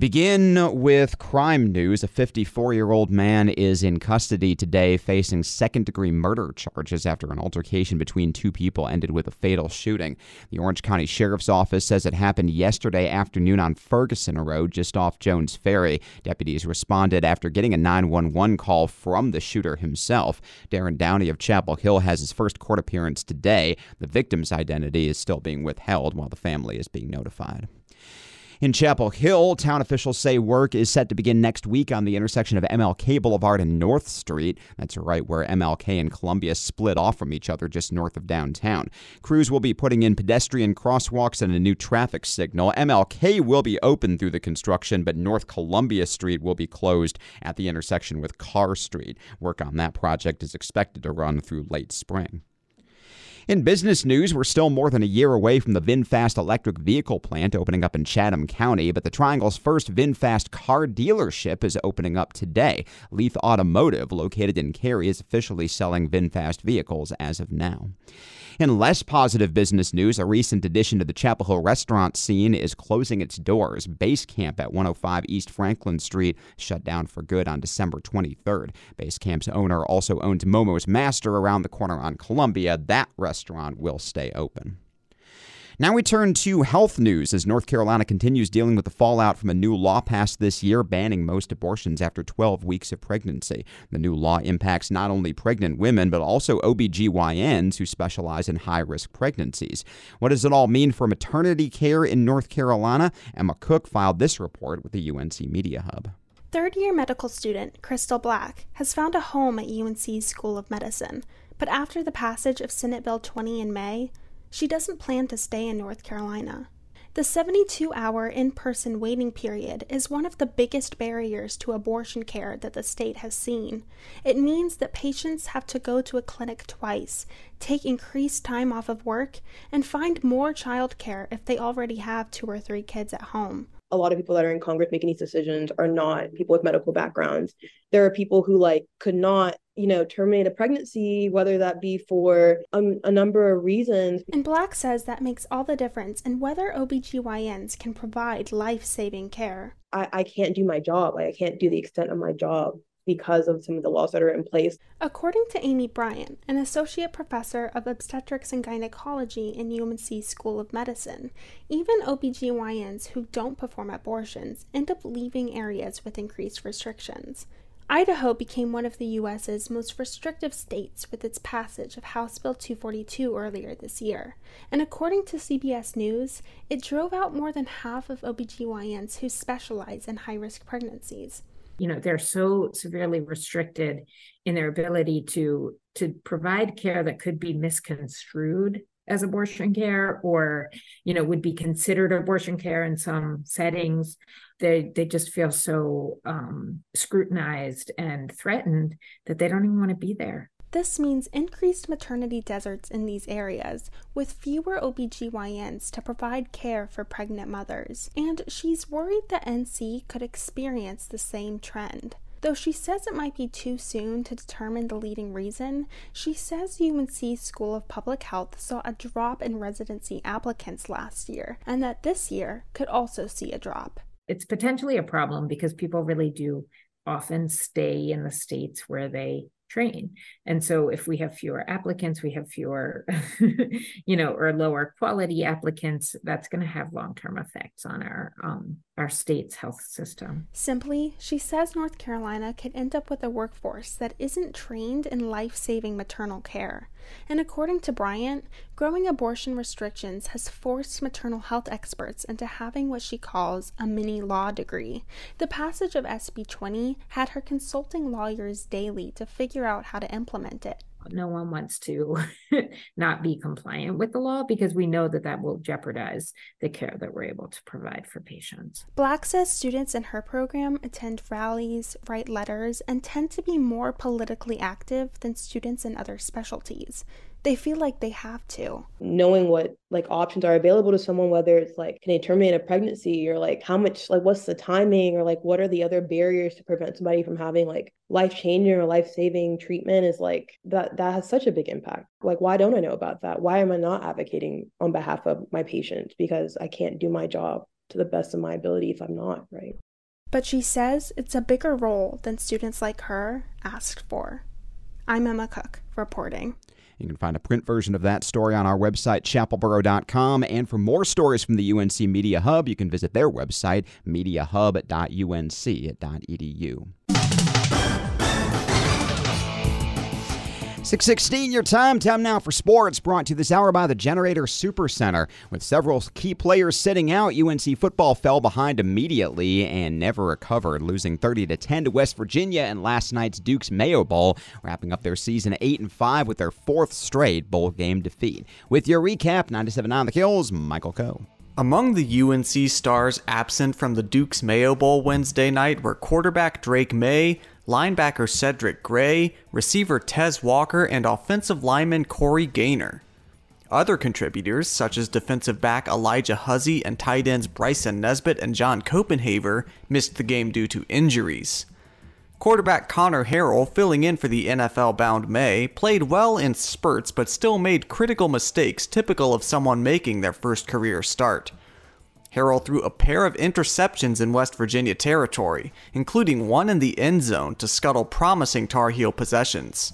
Begin with crime news. A 54 year old man is in custody today facing second degree murder charges after an altercation between two people ended with a fatal shooting. The Orange County Sheriff's Office says it happened yesterday afternoon on Ferguson Road, just off Jones Ferry. Deputies responded after getting a 911 call from the shooter himself. Darren Downey of Chapel Hill has his first court appearance today. The victim's identity is still being withheld while the family is being notified. In Chapel Hill, town officials say work is set to begin next week on the intersection of MLK Boulevard and North Street. That's right where MLK and Columbia split off from each other just north of downtown. Crews will be putting in pedestrian crosswalks and a new traffic signal. MLK will be open through the construction, but North Columbia Street will be closed at the intersection with Carr Street. Work on that project is expected to run through late spring. In business news, we're still more than a year away from the VinFast electric vehicle plant opening up in Chatham County, but the Triangle's first VinFast car dealership is opening up today. Leith Automotive, located in Cary, is officially selling VinFast vehicles as of now. In less positive business news, a recent addition to the Chapel Hill restaurant scene is closing its doors. Base Camp at 105 East Franklin Street shut down for good on December 23rd. Base Camp's owner also owns Momo's Master around the corner on Columbia. That restaurant will stay open. Now we turn to health news as North Carolina continues dealing with the fallout from a new law passed this year banning most abortions after 12 weeks of pregnancy. The new law impacts not only pregnant women, but also OBGYNs who specialize in high risk pregnancies. What does it all mean for maternity care in North Carolina? Emma Cook filed this report with the UNC Media Hub. Third year medical student Crystal Black has found a home at UNC's School of Medicine, but after the passage of Senate Bill 20 in May, she doesn't plan to stay in North Carolina. The 72 hour in person waiting period is one of the biggest barriers to abortion care that the state has seen. It means that patients have to go to a clinic twice, take increased time off of work, and find more child care if they already have two or three kids at home a lot of people that are in Congress making these decisions are not people with medical backgrounds. There are people who like could not, you know, terminate a pregnancy, whether that be for um, a number of reasons. And Black says that makes all the difference in whether OBGYNs can provide life-saving care. I, I can't do my job. Like, I can't do the extent of my job because of some of the laws that are in place. According to Amy Bryant, an associate professor of obstetrics and gynecology in UNC School of Medicine, even OBGYNs who don't perform abortions end up leaving areas with increased restrictions. Idaho became one of the U.S.'s most restrictive states with its passage of House Bill 242 earlier this year. And according to CBS News, it drove out more than half of OBGYNs who specialize in high risk pregnancies you know they're so severely restricted in their ability to to provide care that could be misconstrued as abortion care or you know would be considered abortion care in some settings they they just feel so um, scrutinized and threatened that they don't even want to be there this means increased maternity deserts in these areas, with fewer OBGYNs to provide care for pregnant mothers, and she's worried that NC could experience the same trend. Though she says it might be too soon to determine the leading reason, she says UNC School of Public Health saw a drop in residency applicants last year, and that this year could also see a drop. It's potentially a problem because people really do often stay in the states where they train. And so if we have fewer applicants, we have fewer, you know, or lower quality applicants, that's going to have long-term effects on our um, our state's health system. Simply, she says North Carolina could end up with a workforce that isn't trained in life-saving maternal care. And according to Bryant, growing abortion restrictions has forced maternal health experts into having what she calls a mini law degree. The passage of SB 20 had her consulting lawyers daily to figure out how to implement it no one wants to not be compliant with the law because we know that that will jeopardize the care that we're able to provide for patients. Black says students in her program attend rallies, write letters, and tend to be more politically active than students in other specialties they feel like they have to. Knowing what like options are available to someone, whether it's like, can they terminate a pregnancy or like how much, like what's the timing or like what are the other barriers to prevent somebody from having like life changing or life saving treatment is like that, that has such a big impact. Like, why don't I know about that? Why am I not advocating on behalf of my patients? Because I can't do my job to the best of my ability if I'm not, right? But she says it's a bigger role than students like her asked for. I'm Emma Cook, reporting. You can find a print version of that story on our website, chapelboro.com. And for more stories from the UNC Media Hub, you can visit their website, mediahub.unc.edu. 616 your time. Time now for sports. Brought to you this hour by the Generator Super Center. With several key players sitting out, UNC football fell behind immediately and never recovered, losing 30 to 10 to West Virginia in last night's Duke's Mayo Bowl, wrapping up their season 8 and 5 with their fourth straight bowl game defeat. With your recap, 97.9 The Hill, Michael Coe. Among the UNC stars absent from the Duke's Mayo Bowl Wednesday night were quarterback Drake Maye, linebacker Cedric Gray, receiver Tez Walker, and offensive lineman Corey Gaynor. Other contributors, such as defensive back Alijah Huzzie and tight ends Bryson Nesbit and John Copenhaver, missed the game due to injuries. Quarterback Connor Harrell, filling in for the NFL bound Maye, played well in spurts but still made critical mistakes typical of someone making their first career start. Harrell threw a pair of interceptions in West Virginia territory, including one in the end zone to scuttle promising Tar Heel possessions.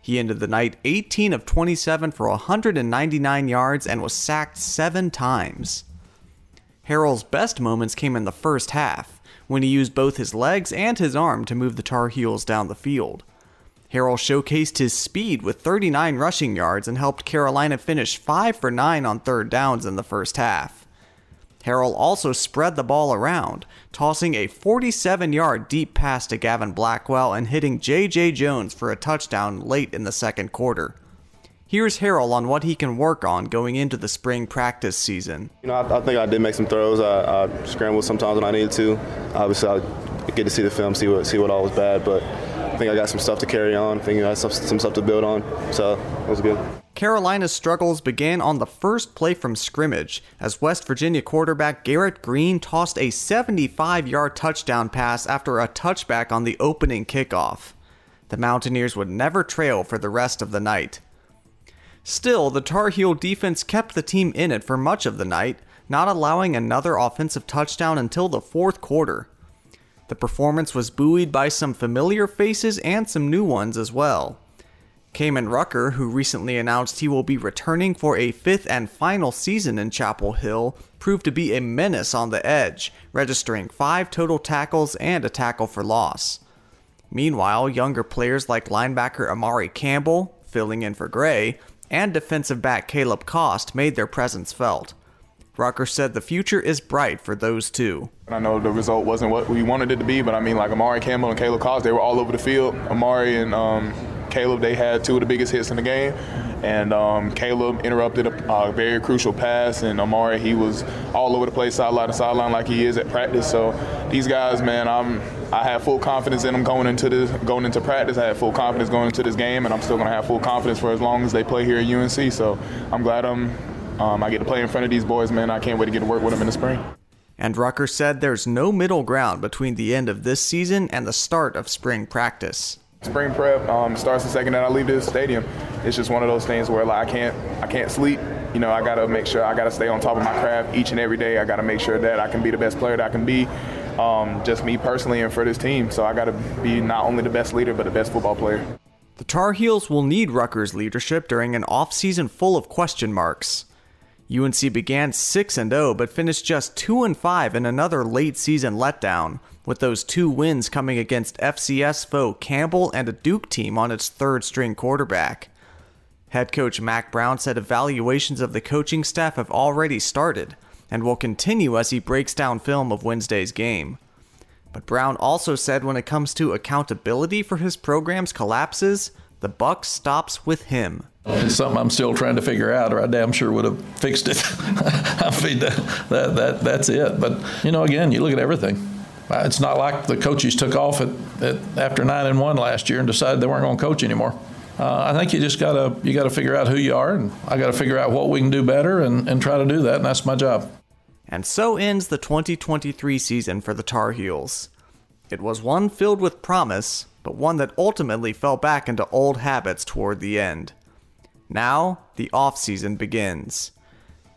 He ended the night 18 of 27 for 199 yards and was sacked seven times. Harrell's best moments came in the first half, when he used both his legs and his arm to move the Tar Heels down the field. Harrell showcased his speed with 39 rushing yards and helped Carolina finish 5 for 9 on third downs in the first half. Harrell also spread the ball around, tossing a 47 yard deep pass to Gavin Blackwell and hitting J.J. Jones for a touchdown late in the second quarter. Here's Harrell on what he can work on going into the spring practice season. You know, I, I think I did make some throws. I, I, scrambled sometimes when I needed to. Obviously, I get to see the film, see what see what all was bad, but I think I got some stuff to carry on. I think I got some, some stuff to build on, so it was good. Carolina's struggles began on the first play from scrimmage as West Virginia quarterback Garrett Greene tossed a 75 yard touchdown pass after a touchback on the opening kickoff. The Mountaineers would never trail for the rest of the night. Still, the Tar Heel defense kept the team in it for much of the night, not allowing another offensive touchdown until the fourth quarter. The performance was buoyed by some familiar faces and some new ones as well. Kaimon Rucker, who recently announced he will be returning for a fifth and final season in Chapel Hill, proved to be a menace on the edge, registering five total tackles and a tackle for loss. Meanwhile, younger players like linebacker Amari Campbell, filling in for Gray, and defensive back Caleb Cost made their presence felt. Rucker said the future is bright for those two. I know the result wasn't what we wanted it to be, but I mean, like Amari Campbell and Caleb Cost, they were all over the field. Amari and um, Caleb, they had two of the biggest hits in the game. And um, Caleb interrupted a, a, very crucial pass, and Amari, he was all over the place, sideline to sideline, like he is at practice. So these guys, man, I'm I have full confidence in them going into this going into practice. I have full confidence going into this game, and I'm still going to have full confidence for as long as they play here at UNC. So I'm glad I'm um, I get to play in front of these boys, man. I can't wait to get to work with them in the spring. And Rucker said there's no middle ground between the end of this season and the start of spring practice. Spring prep um, starts the second that I leave this stadium. It's just one of those things where like I can't I can't sleep. You know, I gotta make sure I gotta stay on top of my craft each and every day. I gotta make sure that I can be the best player that I can be. Um, just me personally and for this team. So I gotta be not only the best leader but the best football player. The Tar Heels will need Rucker's leadership during an offseason full of question marks. UNC began 6 0 but finished just 2 5 in another late season letdown with those two wins coming against FCS foe Campbell and a Duke team on its third string quarterback. Head coach Mack Brown said evaluations of the coaching staff have already started and will continue as he breaks down film of Wednesday's game. But Brown also said when it comes to accountability for his program's collapses, the buck stops with him. It's something I'm still trying to figure out, or I damn sure would have fixed it. I mean, that, that, that, that's it. But, you know, again, you look at everything. Uh, it's not like the coaches took off at, at after nine and one last year and decided they weren't going to coach anymore. Uh, I think you just gotta you gotta figure out who you are, and I got to figure out what we can do better, and, and try to do that, and that's my job. And so ends the 2023 season for the Tar Heels. It was one filled with promise, but one that ultimately fell back into old habits toward the end. Now, the off season begins.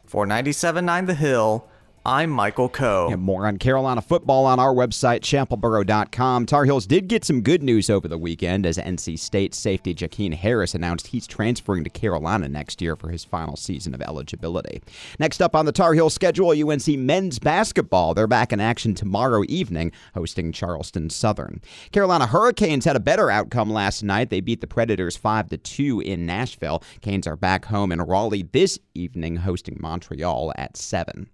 For 97.9 The Hill, I'm Michael Coe. And more on Carolina football on our website, chapelboro.com. Tar Heels did get some good news over the weekend as NC State safety Jakeen Harris announced he's transferring to Carolina next year for his final season of eligibility. Next up on the Tar Heel schedule, UNC men's basketball. They're back in action tomorrow evening, hosting Charleston Southern. Carolina Hurricanes had a better outcome last night. They beat the Predators 5 to 2 in Nashville. Canes are back home in Raleigh this evening, hosting Montreal at 7.